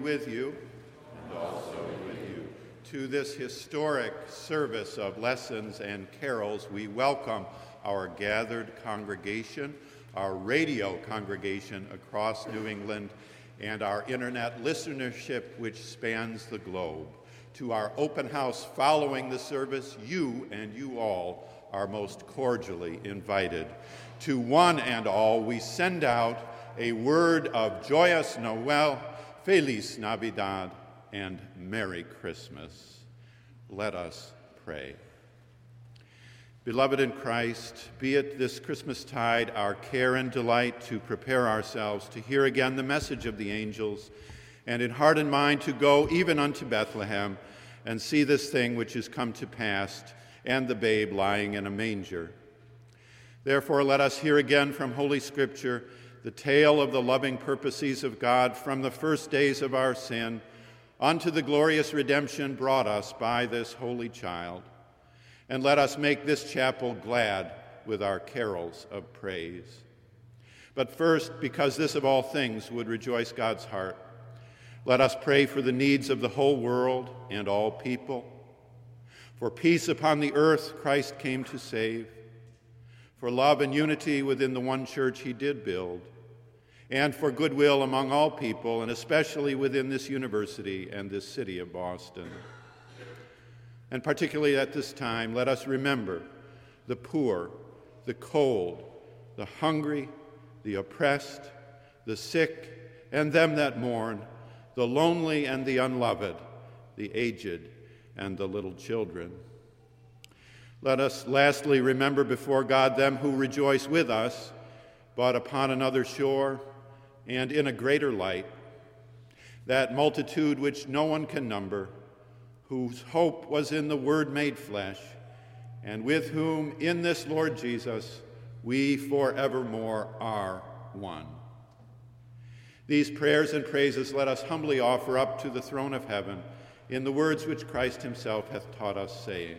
with you. And also with you. To this historic service of lessons and carols, we welcome our gathered congregation, our radio congregation across New England, and our internet listenership, which spans the globe. To our open house following the service, you and you all are most cordially invited. To one and all, we send out a word of joyous Noel, Feliz Navidad, and Merry Christmas. Let us pray. Beloved in Christ, be it this Christmas tide our care and delight to prepare ourselves to hear again the message of the angels, and in heart and mind to go even unto Bethlehem and see this thing which is come to pass, and the babe lying in a manger. Therefore, let us hear again from Holy Scripture the tale of the loving purposes of God from the first days of our sin unto the glorious redemption brought us by this holy child. And let us make this chapel glad with our carols of praise. But first, because this of all things would rejoice God's heart, let us pray for the needs of the whole world and all people. For peace upon the earth, Christ came to save for love and unity within the one church he did build, and for goodwill among all people, and especially within this university and this city of Boston. And particularly at this time, let us remember the poor, the cold, the hungry, the oppressed, the sick, and them that mourn, the lonely and the unloved, the aged and the little children. Let us lastly remember before God them who rejoice with us, but upon another shore and in a greater light, that multitude which no one can number, whose hope was in the Word made flesh, and with whom in this Lord Jesus we forevermore are one. These prayers and praises let us humbly offer up to the throne of heaven in the words which Christ himself hath taught us, saying,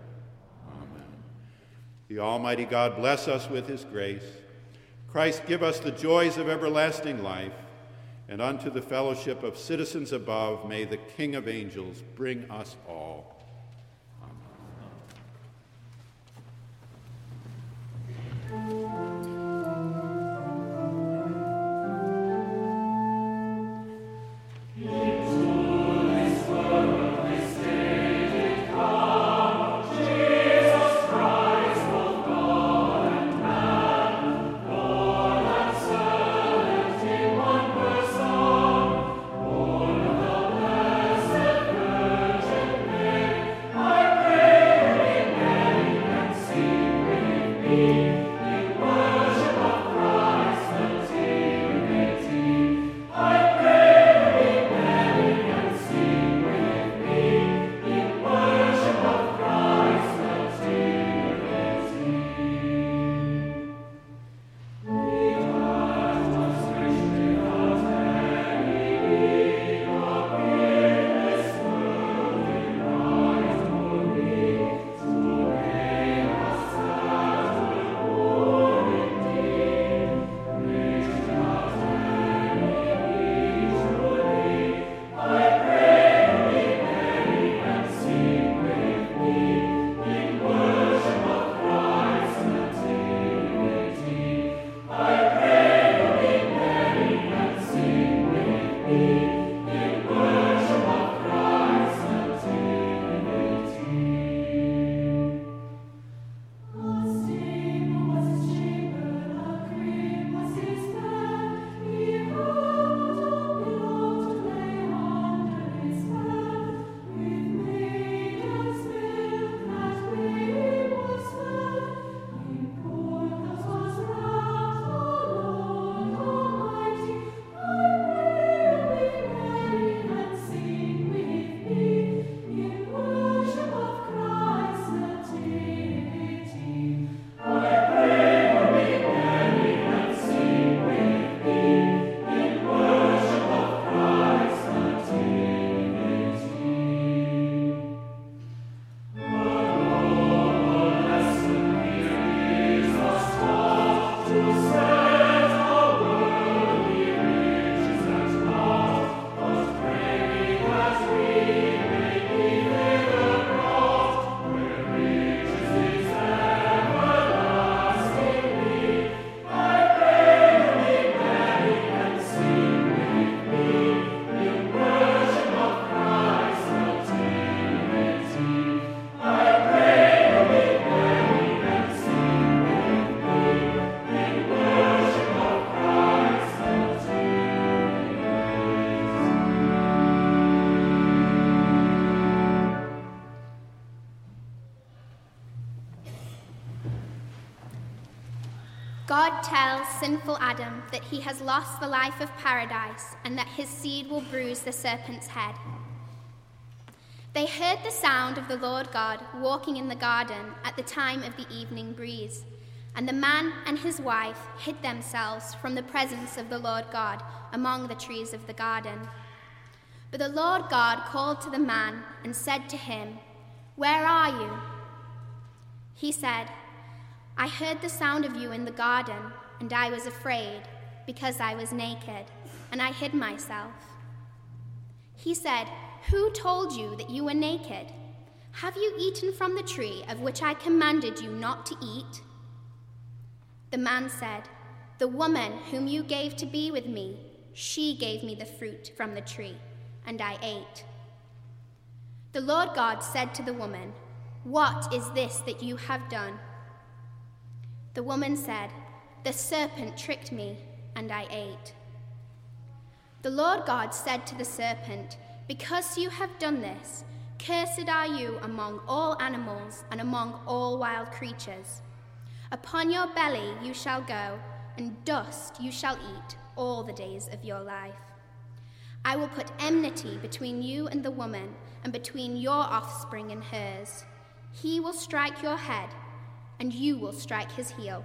The Almighty God bless us with his grace. Christ give us the joys of everlasting life, and unto the fellowship of citizens above may the King of angels bring us all. Sinful Adam that he has lost the life of paradise and that his seed will bruise the serpent's head. They heard the sound of the Lord God walking in the garden at the time of the evening breeze, and the man and his wife hid themselves from the presence of the Lord God among the trees of the garden. But the Lord God called to the man and said to him, Where are you? He said, I heard the sound of you in the garden, and I was afraid, because I was naked, and I hid myself. He said, Who told you that you were naked? Have you eaten from the tree of which I commanded you not to eat? The man said, The woman whom you gave to be with me, she gave me the fruit from the tree and I ate. The Lord God said to the woman, What is this that you have done? The woman said, The serpent tricked me, and I ate. The Lord God said to the serpent, Because you have done this, cursed are you among all animals and among all wild creatures. Upon your belly you shall go, and dust you shall eat all the days of your life. I will put enmity between you and the woman, and between your offspring and hers. He will strike your head, and you will strike his heel.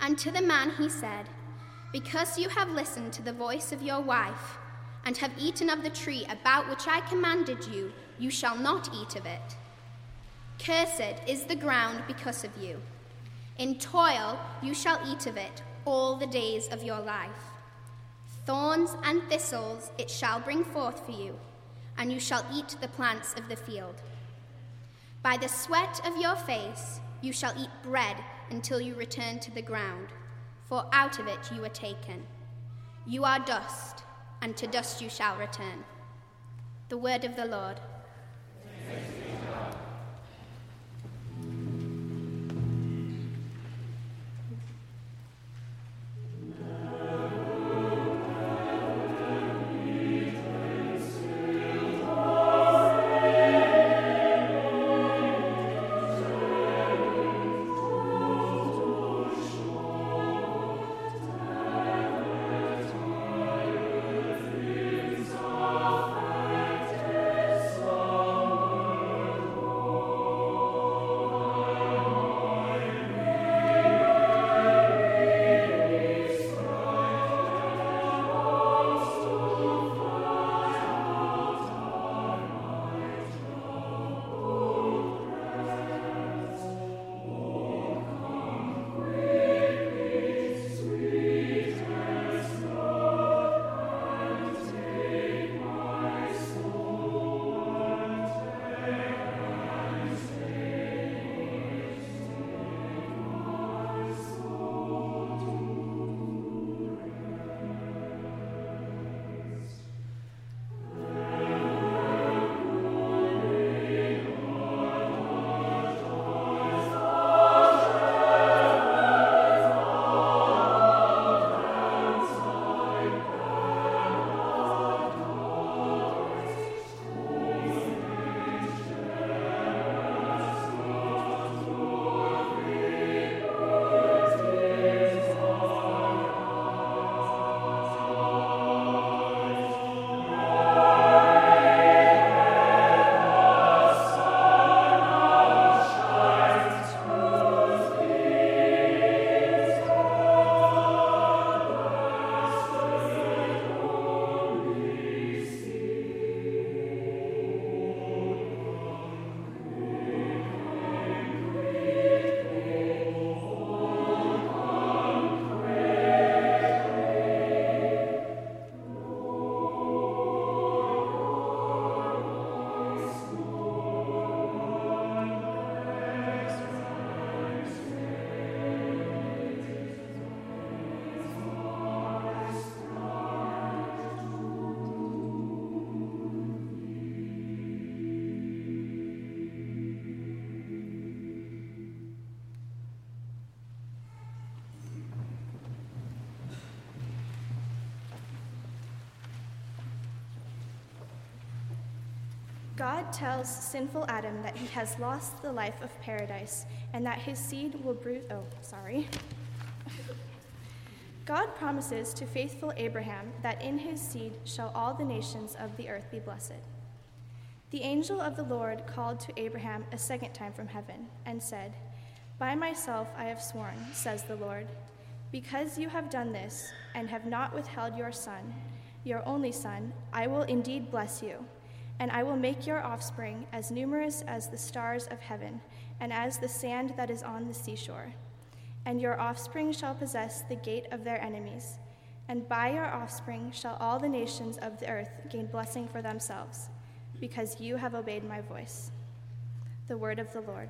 And to the man he said, Because you have listened to the voice of your wife, and have eaten of the tree about which I commanded you, you shall not eat of it. Cursed is the ground because of you. In toil you shall eat of it all the days of your life. Thorns and thistles it shall bring forth for you, and you shall eat the plants of the field. By the sweat of your face you shall eat bread until you return to the ground, for out of it you were taken. You are dust, and to dust you shall return. The word of the Lord. God tells sinful Adam that he has lost the life of paradise and that his seed will bruise. Oh, sorry. God promises to faithful Abraham that in his seed shall all the nations of the earth be blessed. The angel of the Lord called to Abraham a second time from heaven and said, By myself I have sworn, says the Lord, because you have done this and have not withheld your son, your only son, I will indeed bless you, and I will make your offspring as numerous as the stars of heaven and as the sand that is on the seashore and your offspring shall possess the gate of their enemies. And by your offspring shall all the nations of the earth gain blessing for themselves, because you have obeyed my voice. The word of the Lord.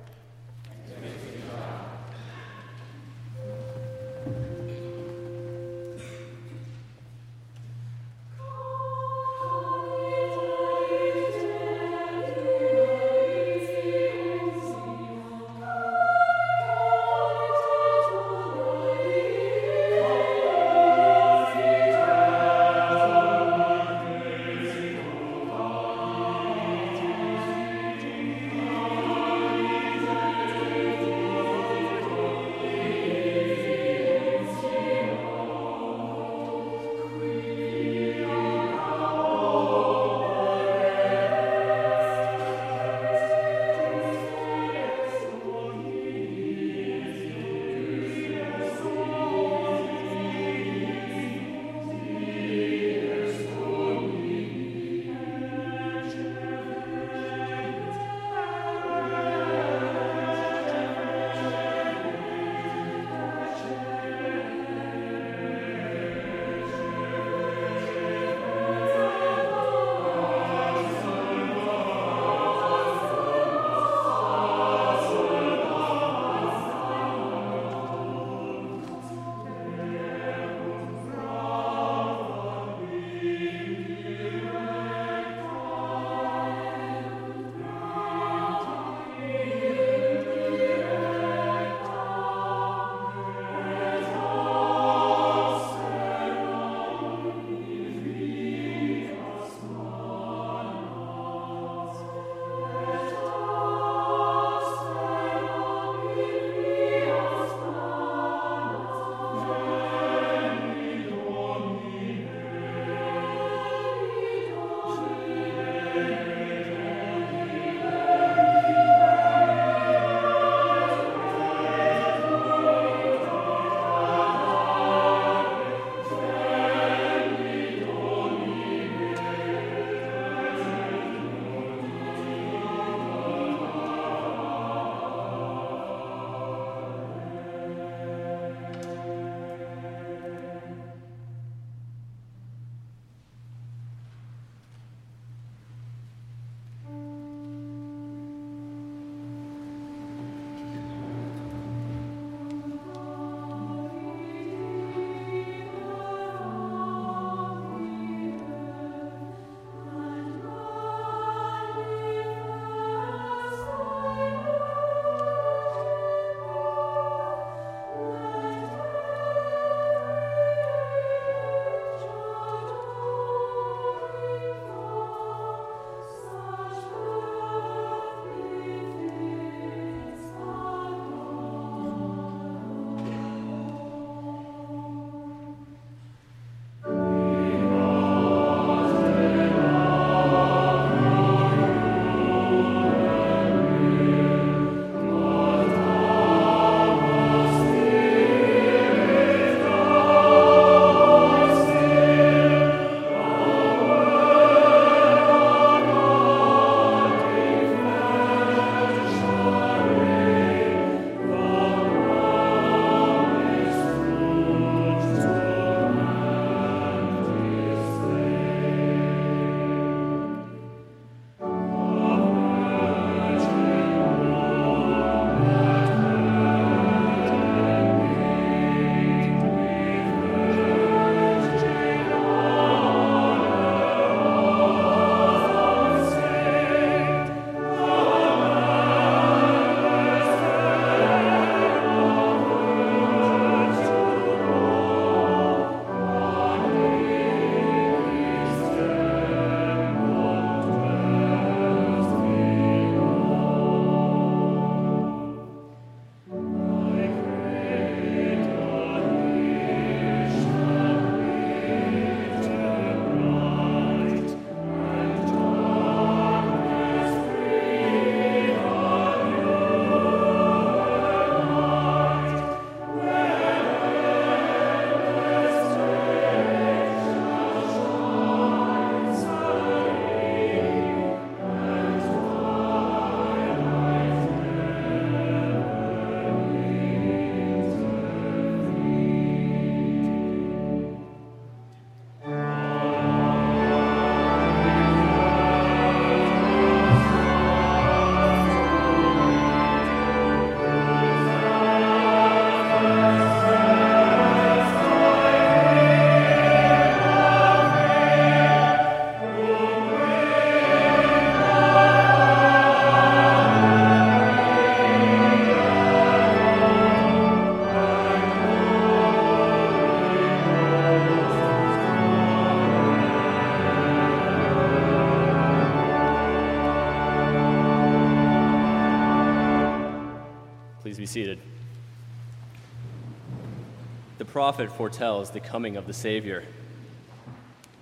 Prophet foretells the coming of the Savior.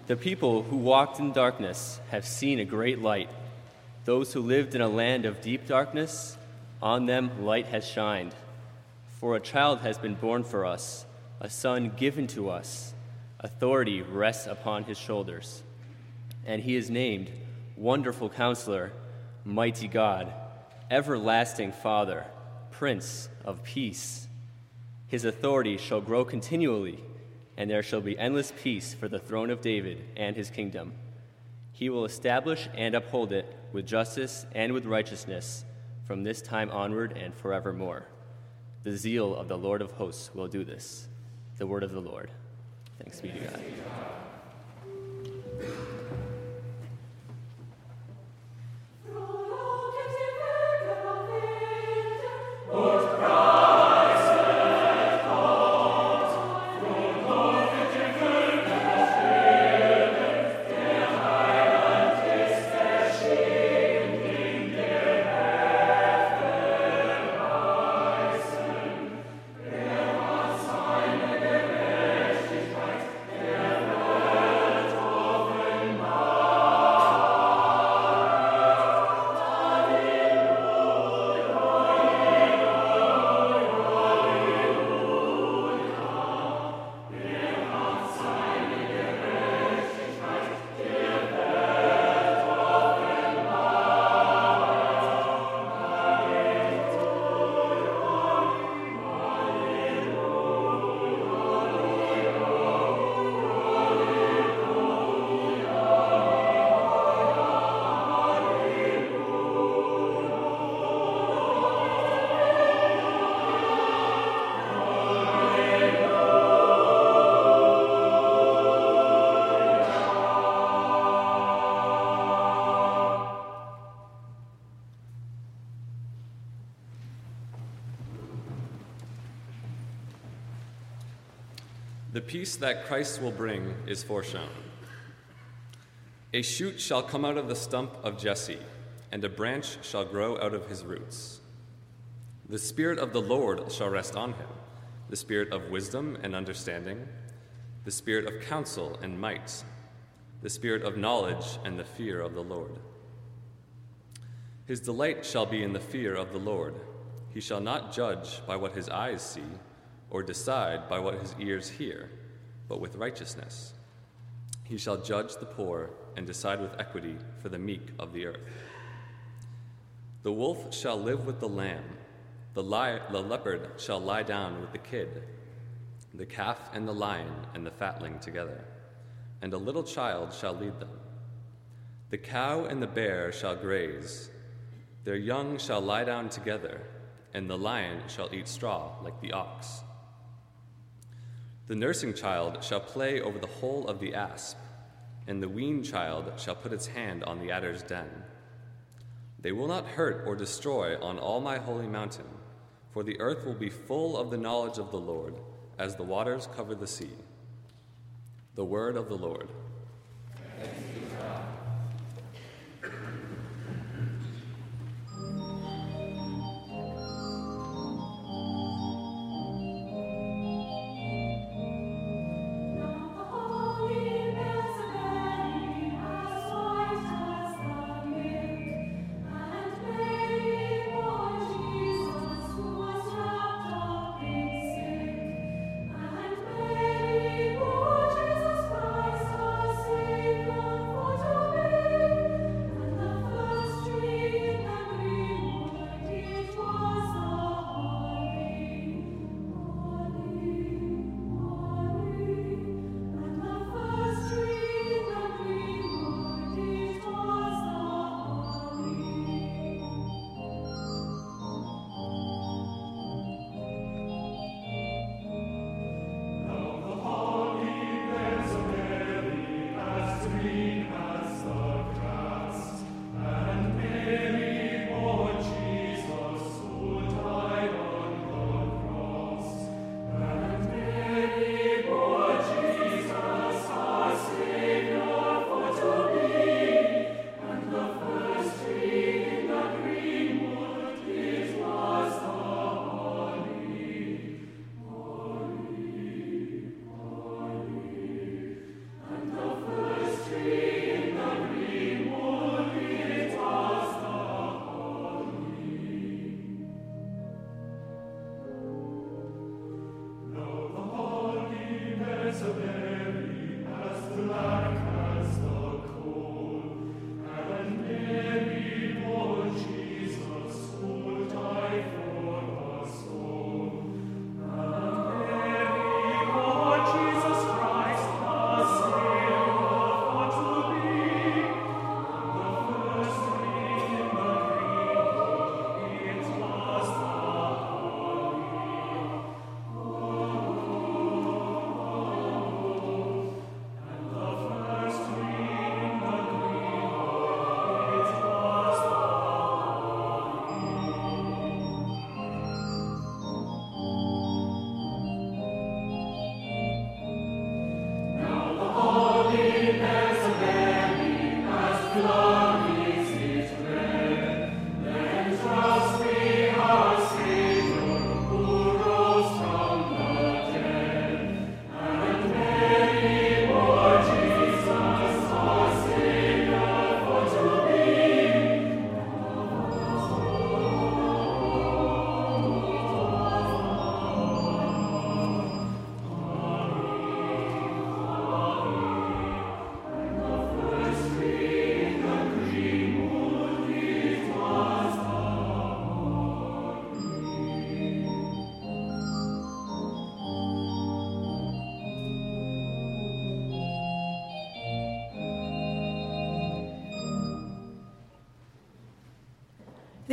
The people who walked in darkness have seen a great light. Those who lived in a land of deep darkness, on them light has shined. For a child has been born for us, a son given to us. Authority rests upon his shoulders. And he is named Wonderful Counselor, Mighty God, Everlasting Father, Prince of Peace. His authority shall grow continually, and there shall be endless peace for the throne of David and his kingdom. He will establish and uphold it with justice and with righteousness from this time onward and forevermore. The zeal of the Lord of hosts will do this. The word of the Lord. Thanks be to God. Peace that Christ will bring is foreshown. A shoot shall come out of the stump of Jesse, and a branch shall grow out of his roots. The Spirit of the Lord shall rest on him the Spirit of wisdom and understanding, the Spirit of counsel and might, the Spirit of knowledge and the fear of the Lord. His delight shall be in the fear of the Lord. He shall not judge by what his eyes see or decide by what his ears hear, but with righteousness. He shall judge the poor and decide with equity for the meek of the earth. The wolf shall live with the lamb, the, li- the leopard shall lie down with the kid, the calf and the lion and the fatling together, and a little child shall lead them. The cow and the bear shall graze, their young shall lie down together, and the lion shall eat straw like the ox. The nursing child shall play over the hole of the asp, and the weaned child shall put its hand on the adder's den. They will not hurt or destroy on all my holy mountain, for the earth will be full of the knowledge of the Lord, as the waters cover the sea. The word of the Lord.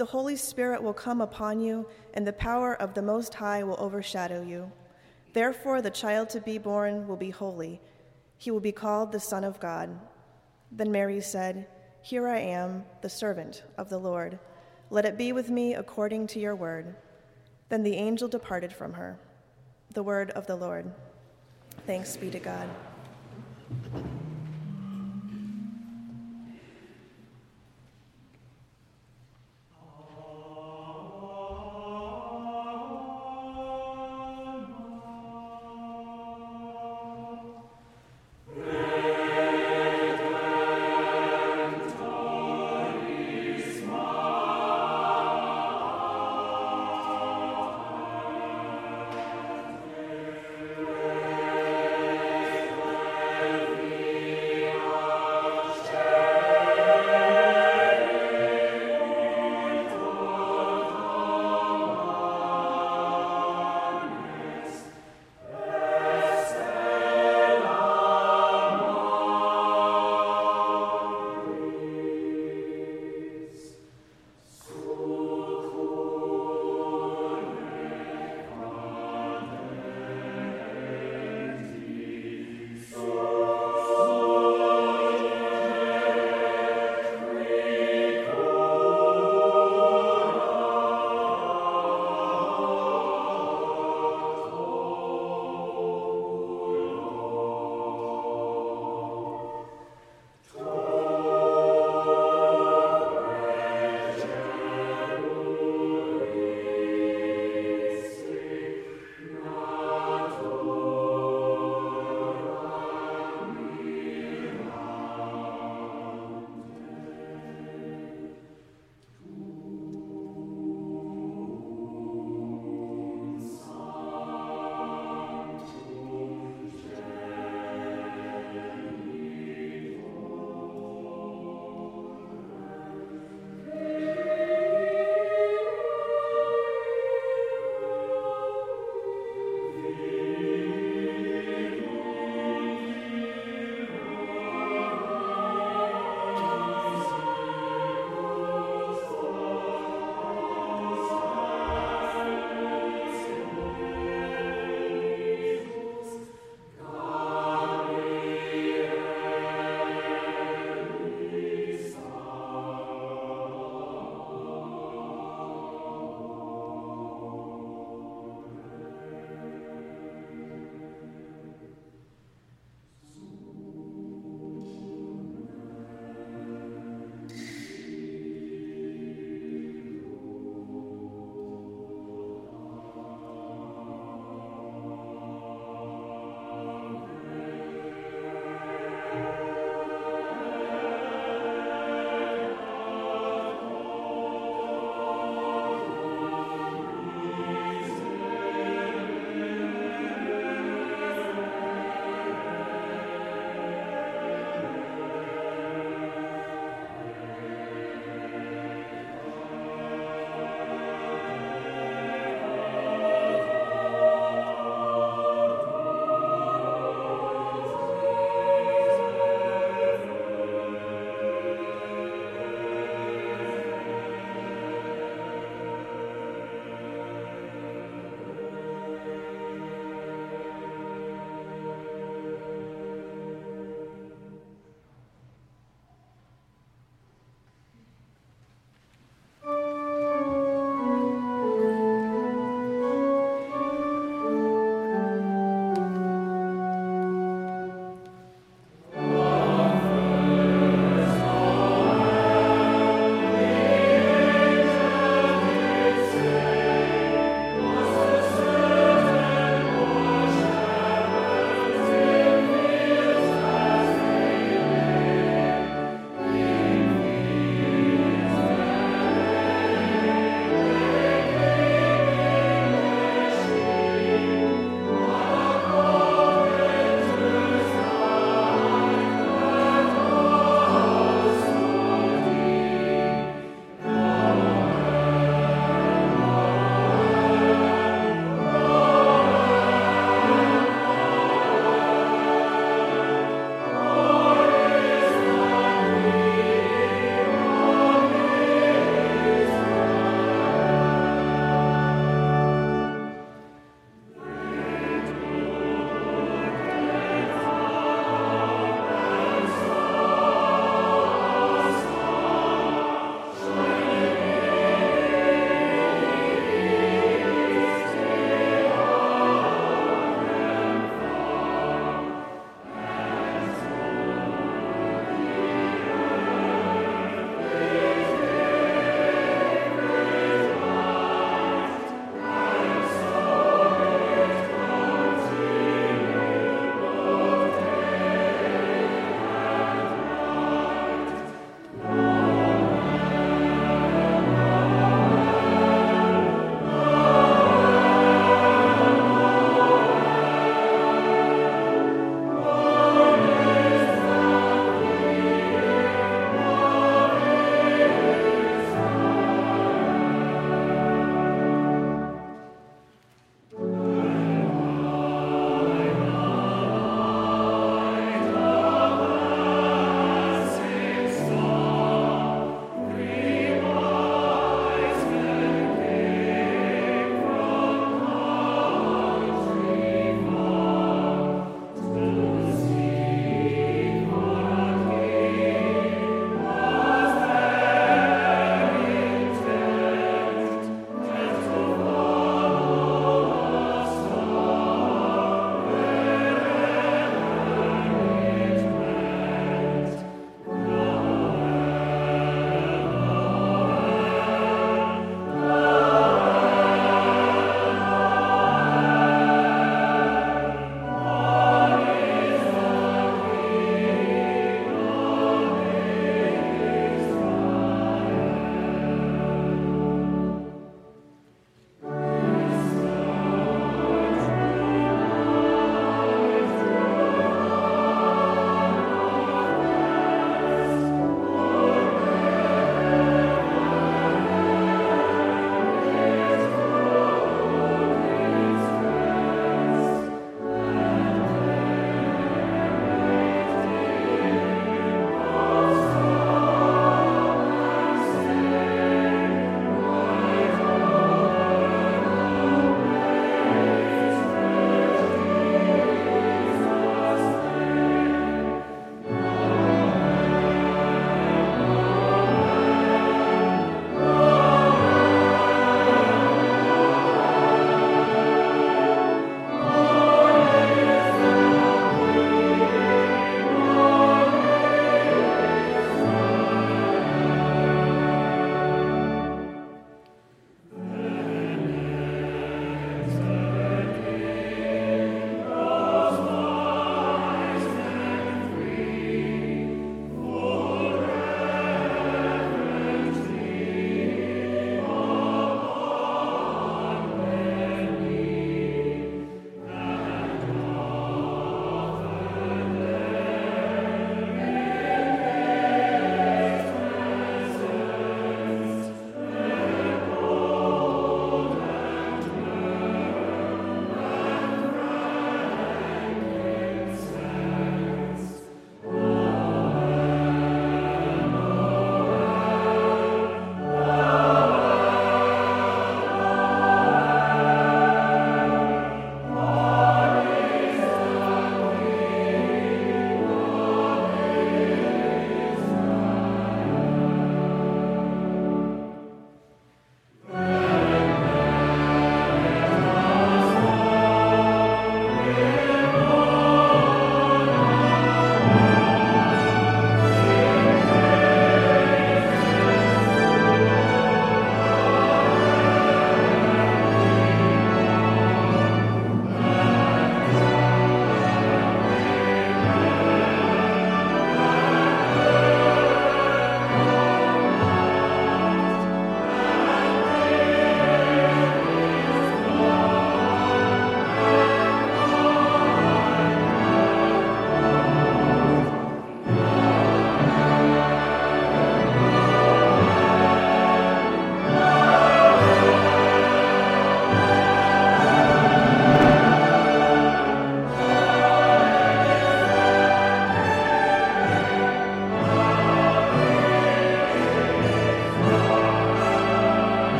The Holy Spirit will come upon you, and the power of the Most High will overshadow you. Therefore, the child to be born will be holy. He will be called the Son of God. Then Mary said, Here I am, the servant of the Lord. Let it be with me according to your word. Then the angel departed from her. The word of the Lord. Thanks be to God.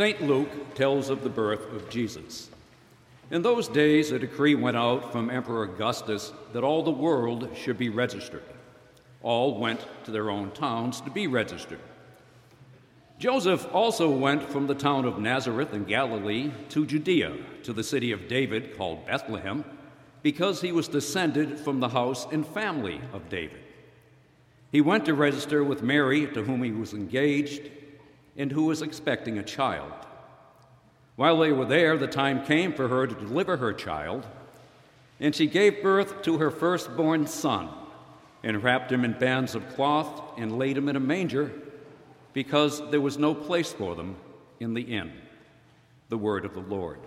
St. Luke tells of the birth of Jesus. In those days, a decree went out from Emperor Augustus that all the world should be registered. All went to their own towns to be registered. Joseph also went from the town of Nazareth in Galilee to Judea, to the city of David called Bethlehem, because he was descended from the house and family of David. He went to register with Mary, to whom he was engaged, and who was expecting a child. While they were there, the time came for her to deliver her child, and she gave birth to her firstborn son, and wrapped him in bands of cloth and laid him in a manger because there was no place for them in the inn. The word of the Lord.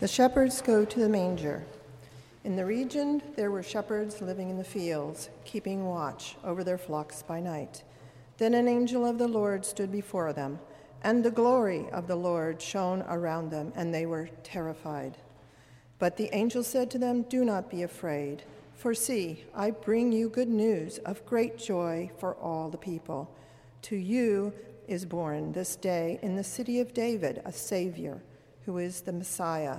The shepherds go to the manger. In the region, there were shepherds living in the fields, keeping watch over their flocks by night. Then an angel of the Lord stood before them, and the glory of the Lord shone around them, and they were terrified. But the angel said to them, Do not be afraid, for see, I bring you good news of great joy for all the people. To you is born this day in the city of David a Savior who is the Messiah,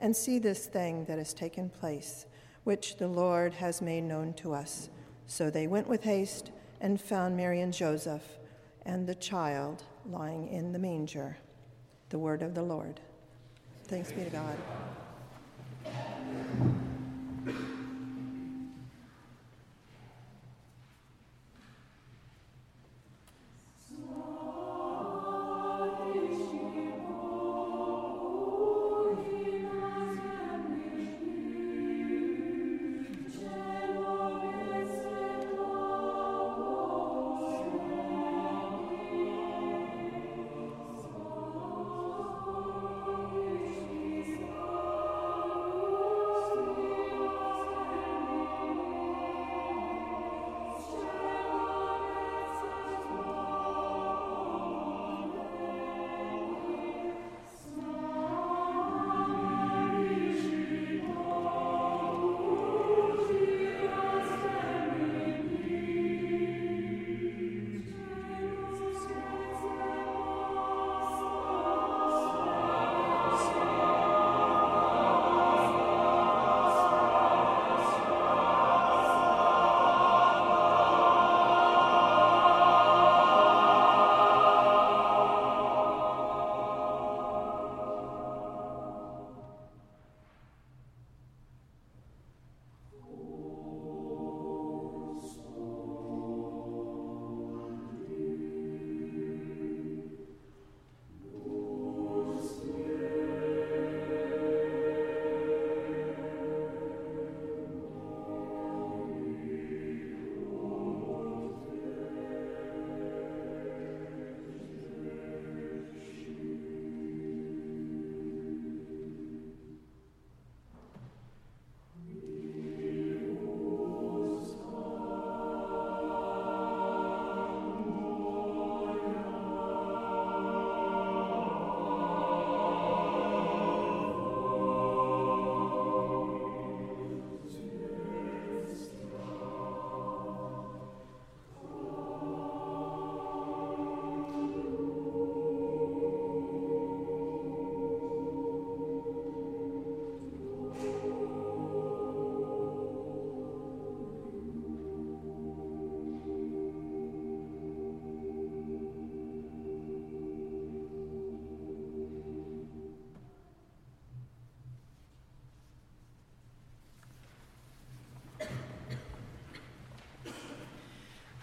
and see this thing that has taken place, which the Lord has made known to us. So they went with haste and found Mary and Joseph and the child lying in the manger. The word of the Lord. Thanks be to God.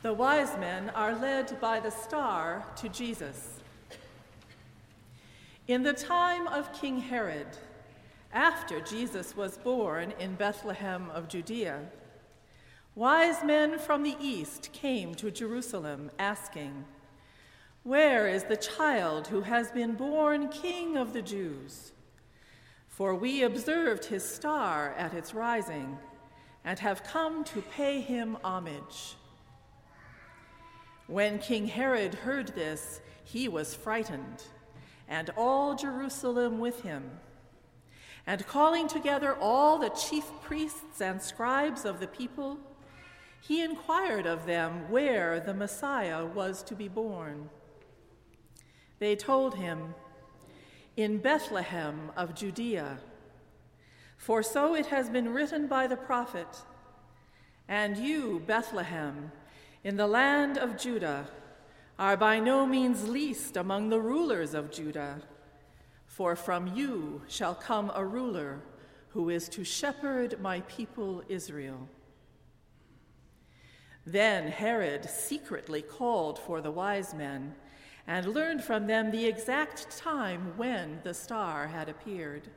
The wise men are led by the star to Jesus. In the time of King Herod, after Jesus was born in Bethlehem of Judea, wise men from the east came to Jerusalem asking, Where is the child who has been born King of the Jews? For we observed his star at its rising and have come to pay him homage. When King Herod heard this, he was frightened, and all Jerusalem with him. And calling together all the chief priests and scribes of the people, he inquired of them where the Messiah was to be born. They told him, In Bethlehem of Judea, for so it has been written by the prophet, And you, Bethlehem, in the land of Judah are by no means least among the rulers of Judah, for from you shall come a ruler who is to shepherd my people Israel. Then Herod secretly called for the wise men and learned from them the exact time when the star had appeared.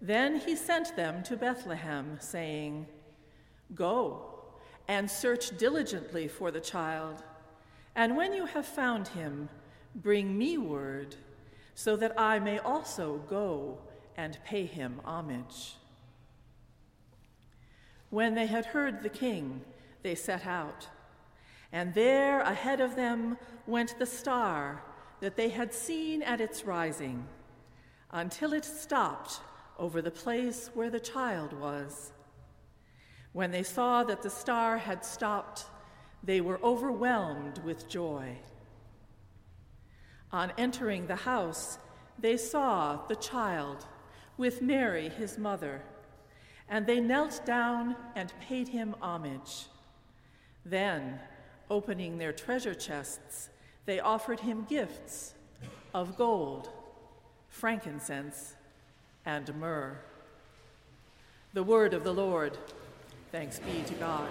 Then he sent them to Bethlehem, saying, Go and search diligently for the child. And when you have found him, bring me word, so that I may also go and pay him homage. When they had heard the king, they set out. And there ahead of them went the star that they had seen at its rising, until it stopped over the place where the child was. When they saw that the star had stopped, they were overwhelmed with joy. On entering the house, they saw the child with Mary, his mother, and they knelt down and paid him homage. Then, opening their treasure chests, they offered him gifts of gold, frankincense, and myrrh. The word of the Lord. Thanks be to God.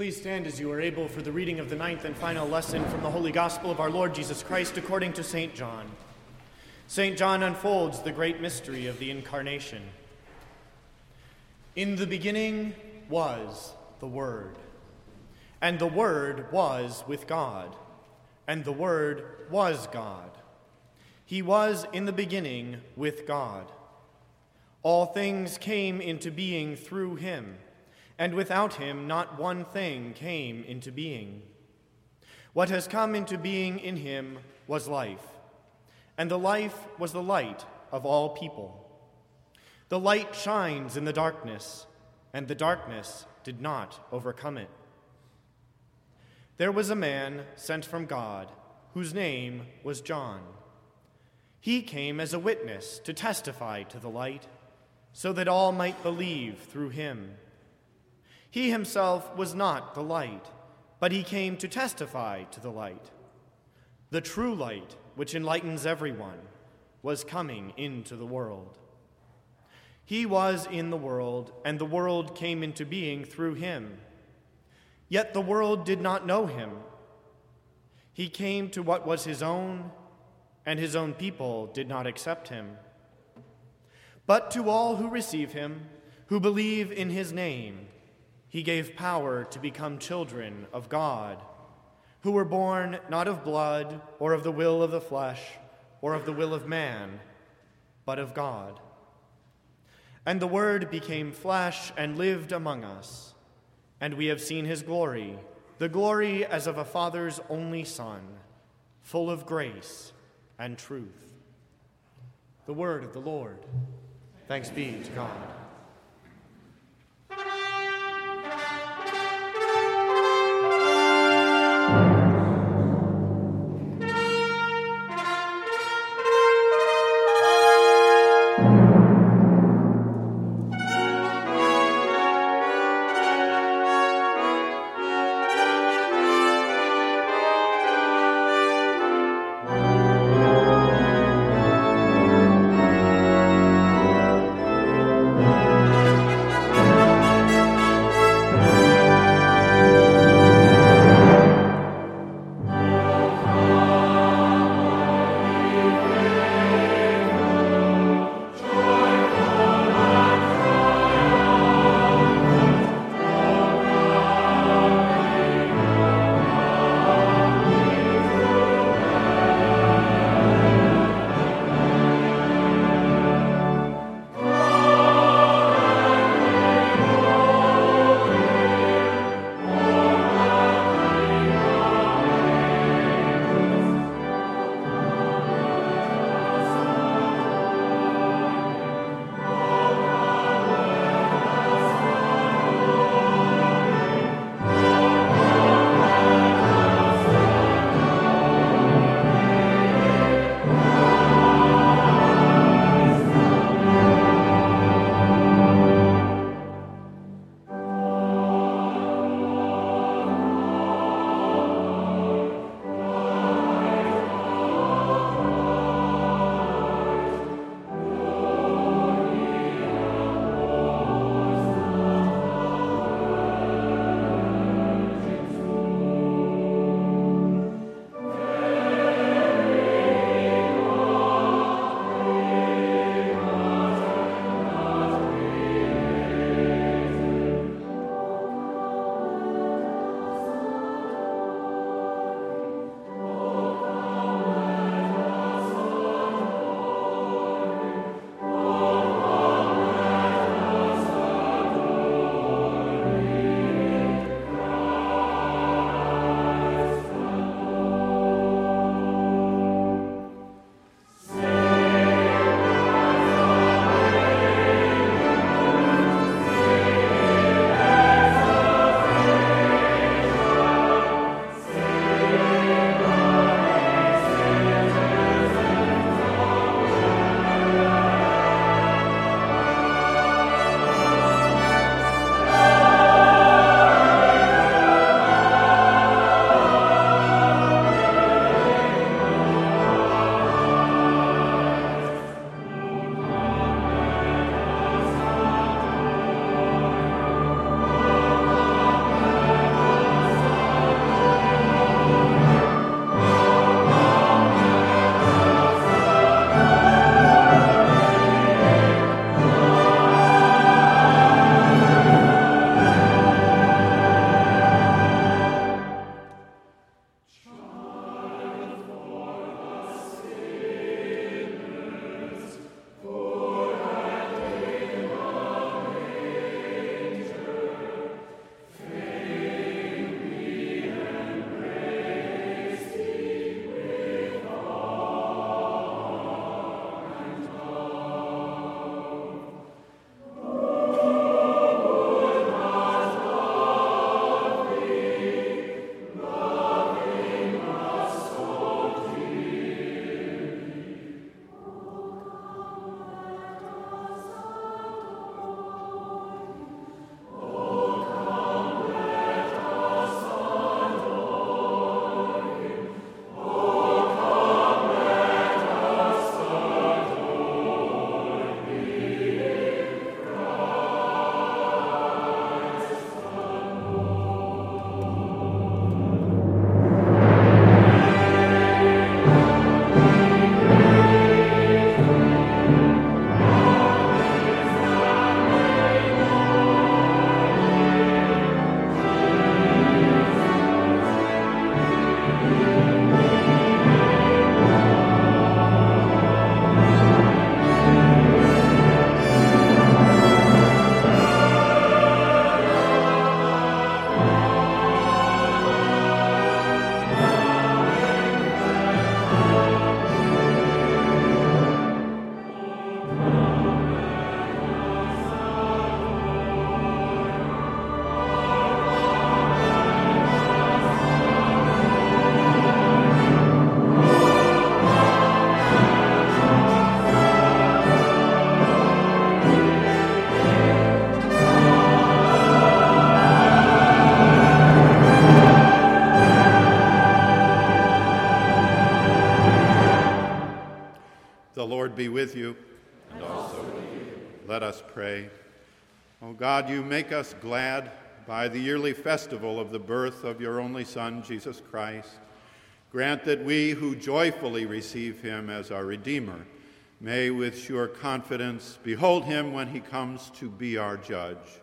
Please stand as you are able for the reading of the ninth and final lesson from the Holy Gospel of our Lord Jesus Christ according to St. John. St. John unfolds the great mystery of the Incarnation. In the beginning was the Word, and the Word was with God, and the Word was God. He was in the beginning with God. All things came into being through him and without him not one thing came into being. What has come into being in him was life, and the life was the light of all people. The light shines in the darkness, and the darkness did not overcome it. There was a man sent from God whose name was John. He came as a witness to testify to the light, so that all might believe through him. He himself was not the light, but he came to testify to the light. The true light, which enlightens everyone, was coming into the world. He was in the world, and the world came into being through him. Yet the world did not know him. He came to what was his own, and his own people did not accept him. But to all who receive him, who believe in his name, he gave power to become children of God, who were born not of blood, or of the will of the flesh, or of the will of man, but of God. And the Word became flesh and lived among us, and we have seen his glory, the glory as of a Father's only Son, full of grace and truth. The Word of the Lord. Thanks be to God. With you, let us pray. O God, you make us glad by the yearly festival of the birth of your only Son, Jesus Christ. Grant that we who joyfully receive him as our Redeemer may with sure confidence behold him when he comes to be our judge,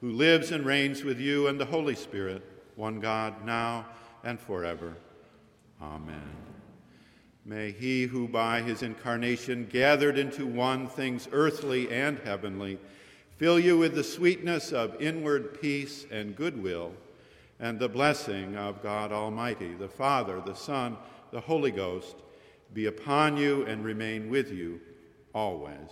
who lives and reigns with you and the Holy Spirit, one God, now and forever. Amen. May he who by his incarnation gathered into one things earthly and heavenly fill you with the sweetness of inward peace and goodwill, and the blessing of God Almighty, the Father, the Son, the Holy Ghost, be upon you and remain with you always.